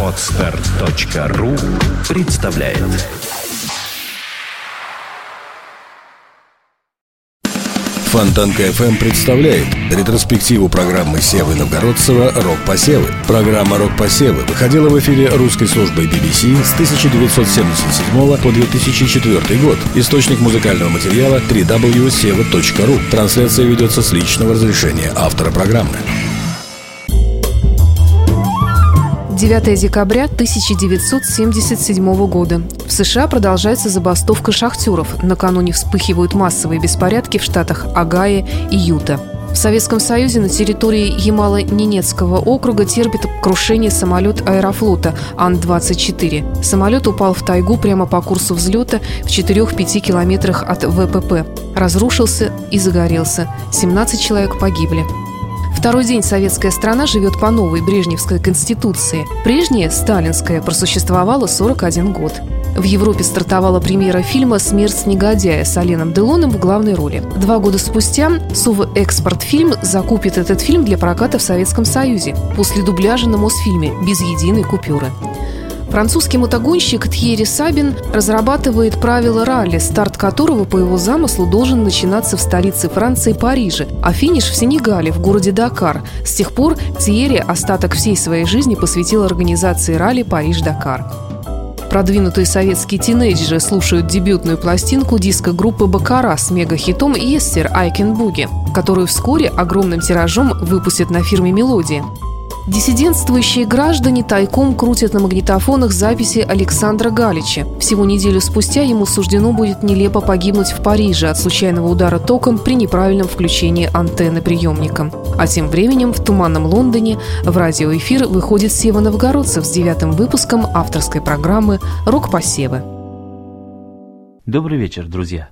Отстар.ру представляет Фонтанка FM представляет ретроспективу программы Севы Новгородцева «Рок посевы». Программа «Рок посевы» выходила в эфире русской службой BBC с 1977 по 2004 год. Источник музыкального материала www.seva.ru. Трансляция ведется с личного разрешения автора программы. 9 декабря 1977 года. В США продолжается забастовка шахтеров. Накануне вспыхивают массовые беспорядки в штатах Огайо и Юта. В Советском Союзе на территории Ямало-Ненецкого округа терпит крушение самолет аэрофлота Ан-24. Самолет упал в тайгу прямо по курсу взлета в 4-5 километрах от ВПП. Разрушился и загорелся. 17 человек погибли. Второй день советская страна живет по новой Брежневской конституции. Прежняя, сталинская, просуществовала 41 год. В Европе стартовала премьера фильма «Смерть негодяя» с Оленом Делоном в главной роли. Два года спустя Сува Экспорт Фильм закупит этот фильм для проката в Советском Союзе после дубляжа на Мосфильме без единой купюры. Французский мотогонщик Тьерри Сабин разрабатывает правила ралли, старт которого по его замыслу должен начинаться в столице Франции Париже, а финиш в Сенегале, в городе Дакар. С тех пор Тьерри остаток всей своей жизни посвятил организации ралли Париж-Дакар. Продвинутые советские тинейджеры слушают дебютную пластинку диска-группы «Бакара» с мегахитом «Естер Boogie», которую вскоре огромным тиражом выпустят на фирме «Мелодия». Диссидентствующие граждане тайком крутят на магнитофонах записи Александра Галича. Всего неделю спустя ему суждено будет нелепо погибнуть в Париже от случайного удара током при неправильном включении антенны приемника. А тем временем в туманном Лондоне в радиоэфир выходит Сева Новгородцев с девятым выпуском авторской программы «Рок-посевы». Добрый вечер, друзья.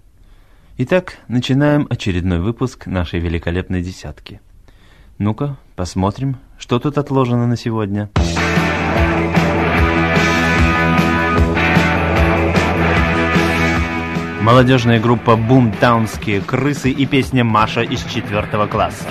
Итак, начинаем очередной выпуск нашей великолепной десятки. Ну-ка, посмотрим, что тут отложено на сегодня? Молодежная группа «Бумтаунские крысы» и песня «Маша» из четвертого класса.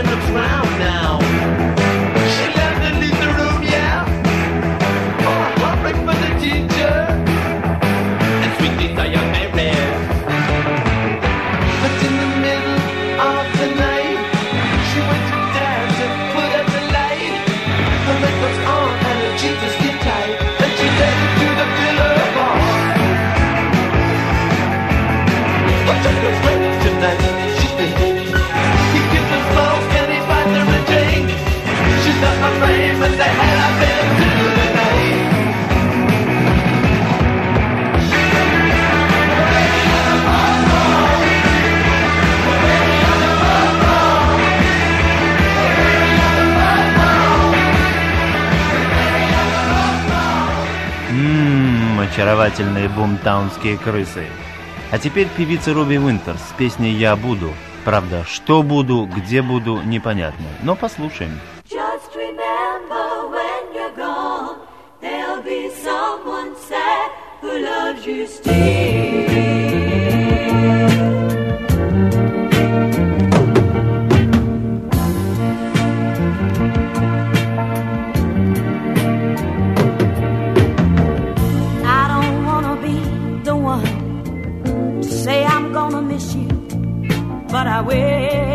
in the ground now. Очаровательные бумтаунские крысы. А теперь певица Руби Уинтер с песней «Я буду». Правда, что буду, где буду, непонятно. Но послушаем. Just remember when you're gone, there'll be someone sad who loves you still. way.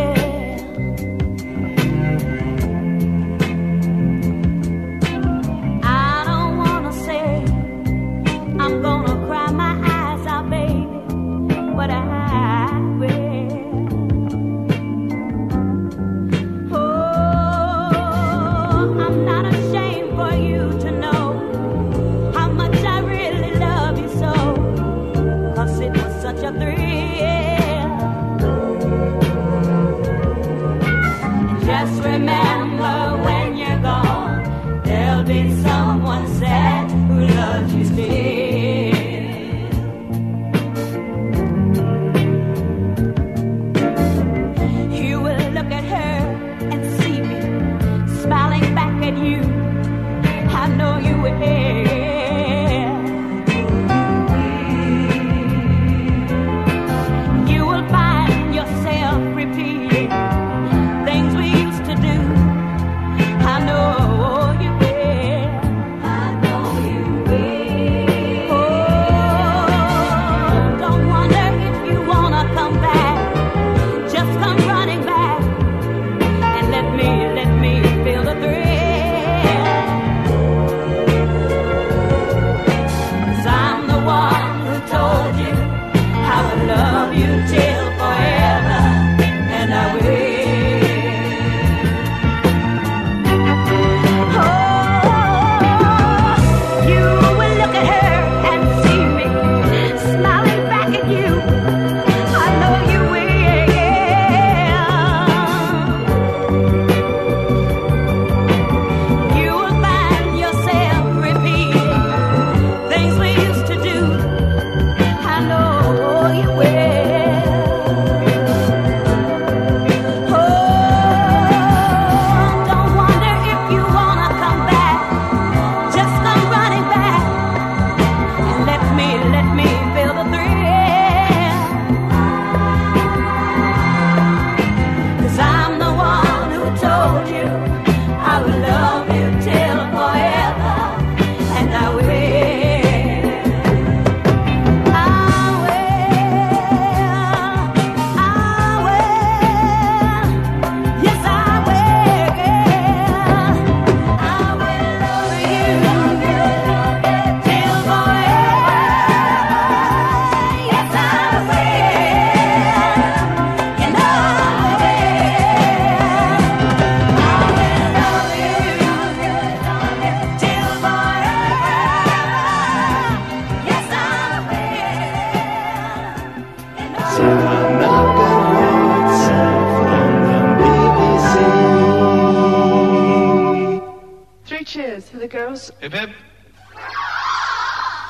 But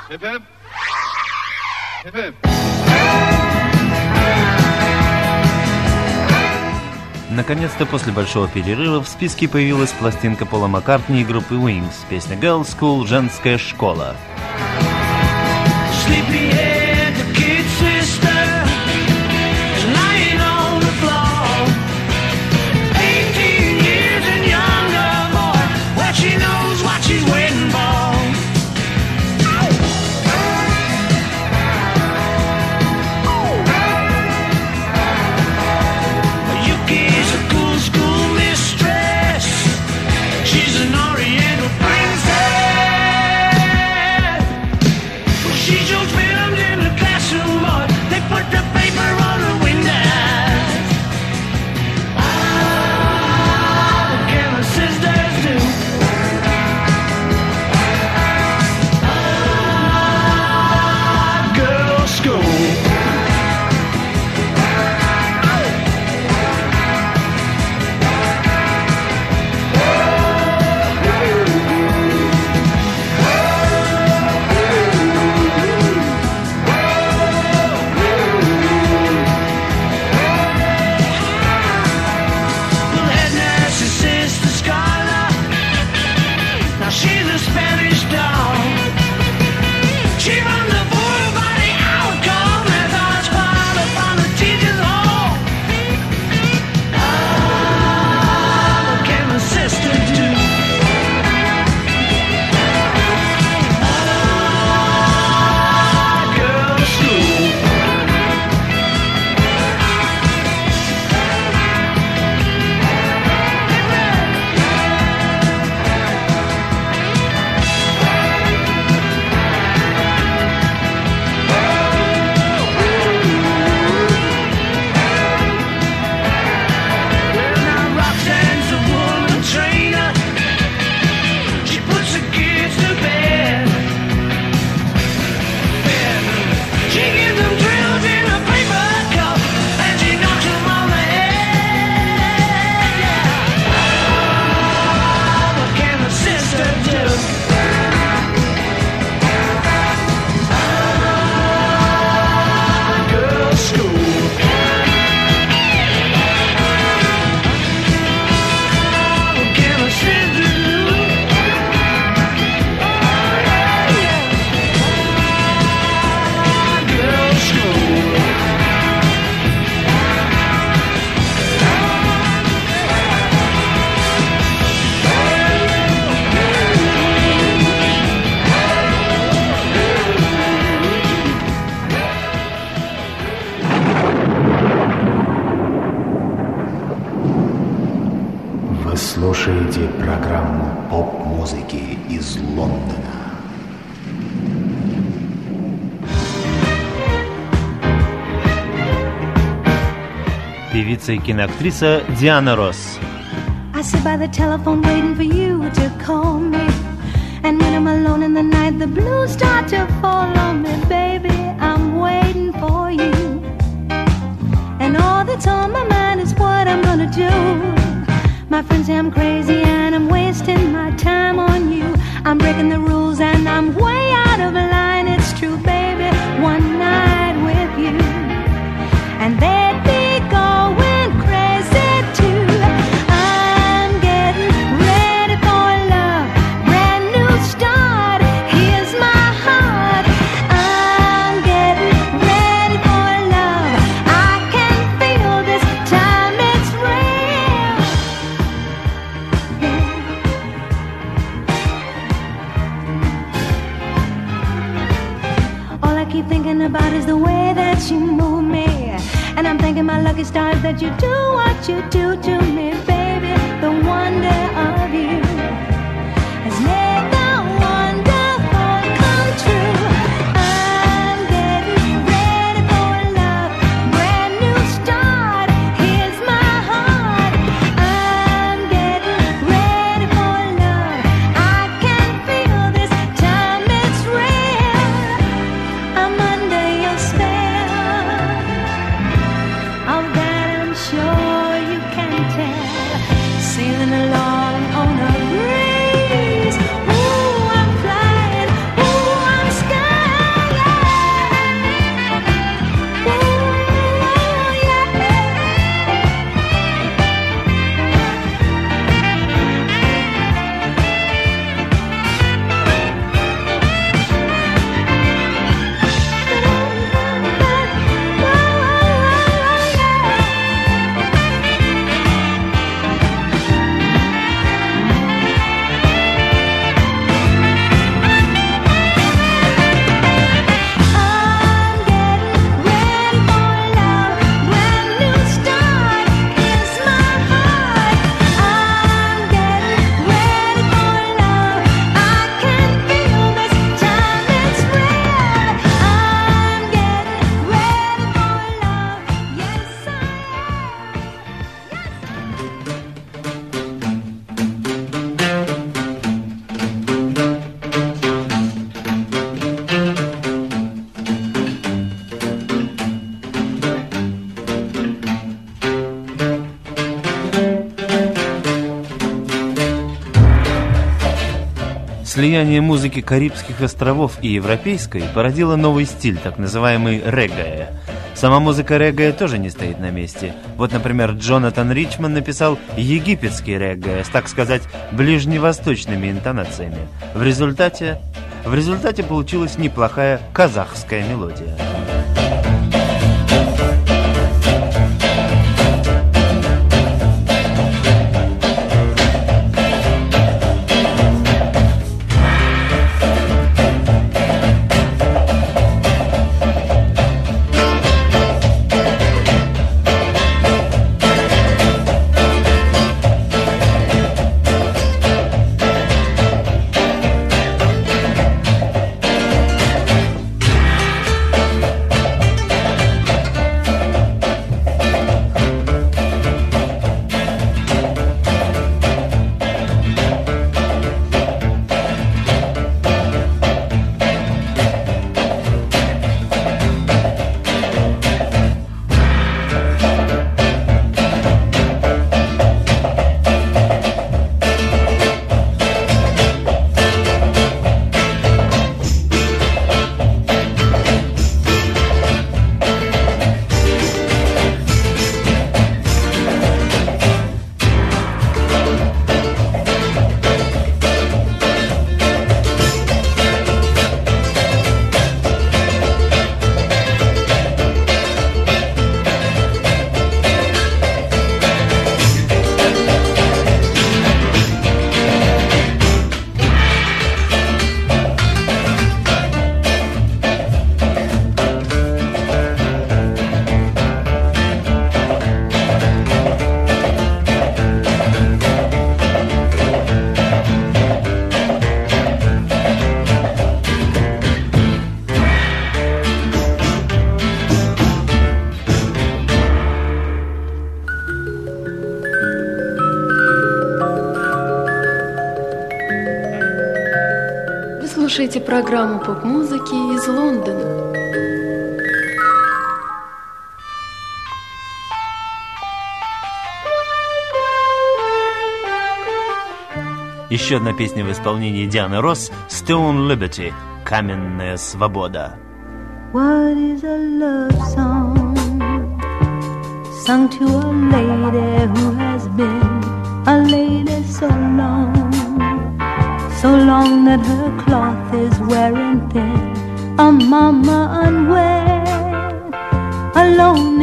I will. Наконец-то после большого перерыва в списке появилась пластинка Пола Маккартни и группы Wings, песня Girl School «Женская школа». Sleepy слушаете программу поп-музыки из Лондона. Певица и киноактриса Диана Росс. I sit by the telephone waiting for you to call me. And when I'm alone in the night, the blues start to fall on me, baby. I'm waiting for you. And all that's on my mind is what I'm gonna do. My friends say I'm crazy and I'm Слияние музыки Карибских островов и европейской породило новый стиль, так называемый регgae. Сама музыка реггаe тоже не стоит на месте. Вот, например, Джонатан Ричман написал египетский реггаe с, так сказать, ближневосточными интонациями. В результате, в результате получилась неплохая казахская мелодия. Слушаете программу поп-музыки из Лондона. Еще одна песня в исполнении Дианы Росс «Stone Liberty» – «Каменная свобода». What is a love song sung to a lady who has been a lady so long, so long that her cloth is wearing thin, a mama unwed, alone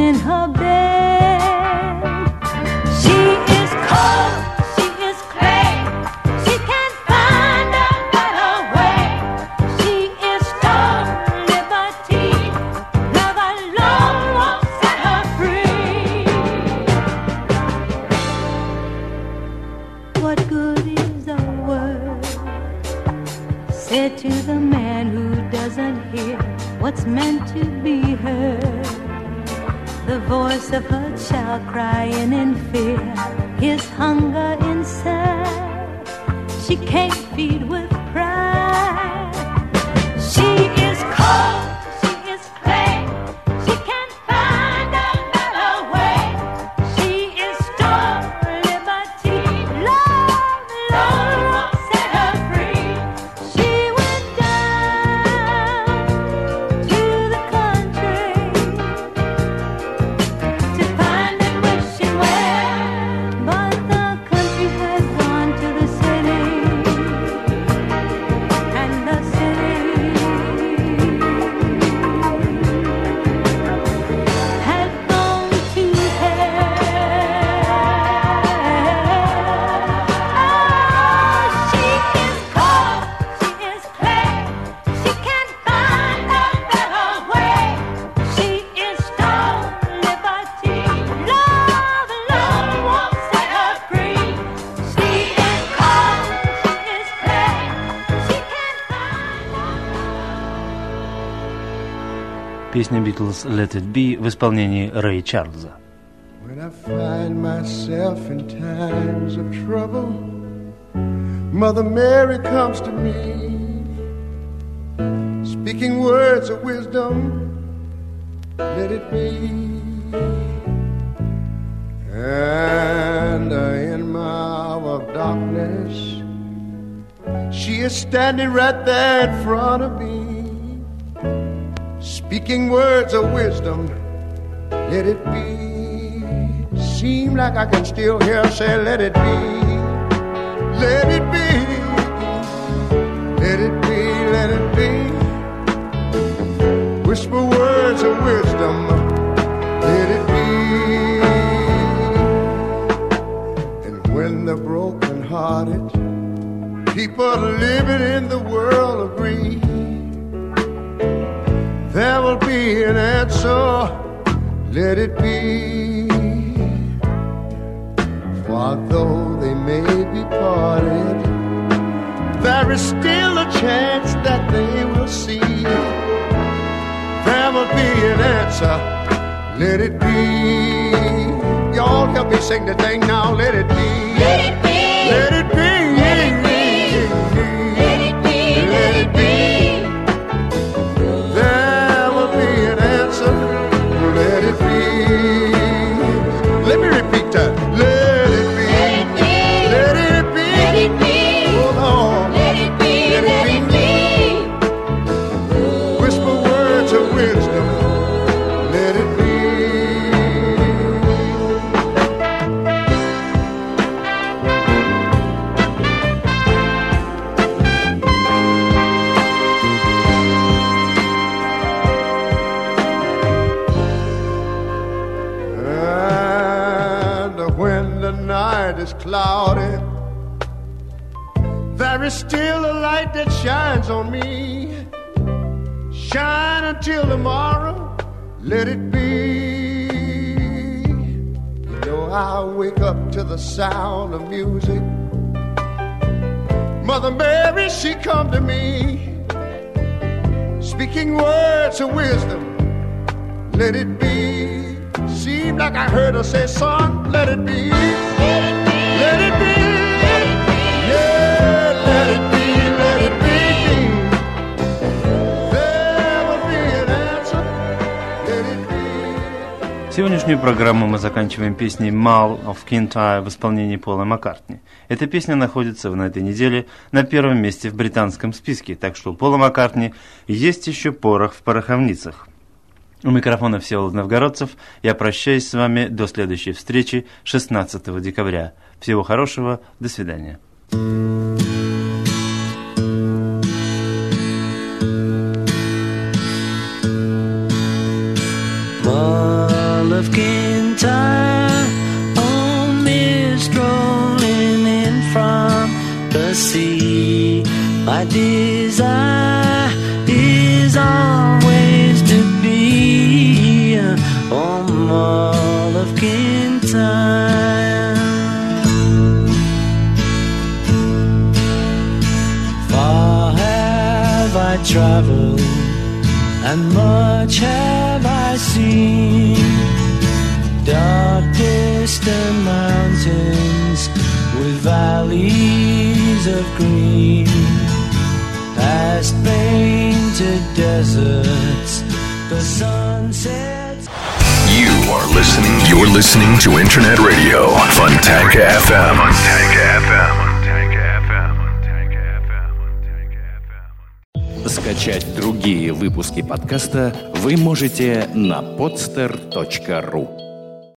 meant to be heard? The voice of a child crying in fear, his hunger inside. She can't feed Песня Битлз «Let It Be» в исполнении Рэя Чарльза. When I find myself in times of trouble, Mother Mary comes to me, speaking words of wisdom. Let it be. And uh, in my hour of darkness, she is standing right there in front of me, speaking words of wisdom. Let it be. Seem like I can still hear her say, Let it be. Let it be. Let it be. Let it be. Whisper words of wisdom. Let it be. And when the broken-hearted people living in the world agree, there will be an answer. Let it be. For though they may be parted, there is still a chance that they will see. There will be an answer. Let it be. Y'all help me sing the thing now. Let it be. Night is cloudy, there is still a light that shines on me. Shine until tomorrow, let it be. You know, I wake up to the sound of music. Mother Mary, she come to me, speaking words of wisdom. Let it be. Seemed like I heard her say, son, let it be. Сегодняшнюю программу мы заканчиваем песней «Mal of Kintyre» в исполнении Пола Маккартни. Эта песня находится на этой неделе на первом месте в британском списке, так что у Пола Маккартни есть еще порох в пороховницах. У микрофона Всеволод Новгородцев. Я прощаюсь с вами до следующей встречи 16 декабря. Всего хорошего. До свидания. My desire is always to be on Mall of Kintyre. Far have I traveled and much have I seen. Dark distant mountains with valleys of green, past painted deserts, the sunsets. You are listening. You're listening to Internet Radio. Fontanka FM. Fontanka FM. Скачать другие выпуски подкаста вы можете на podster.ru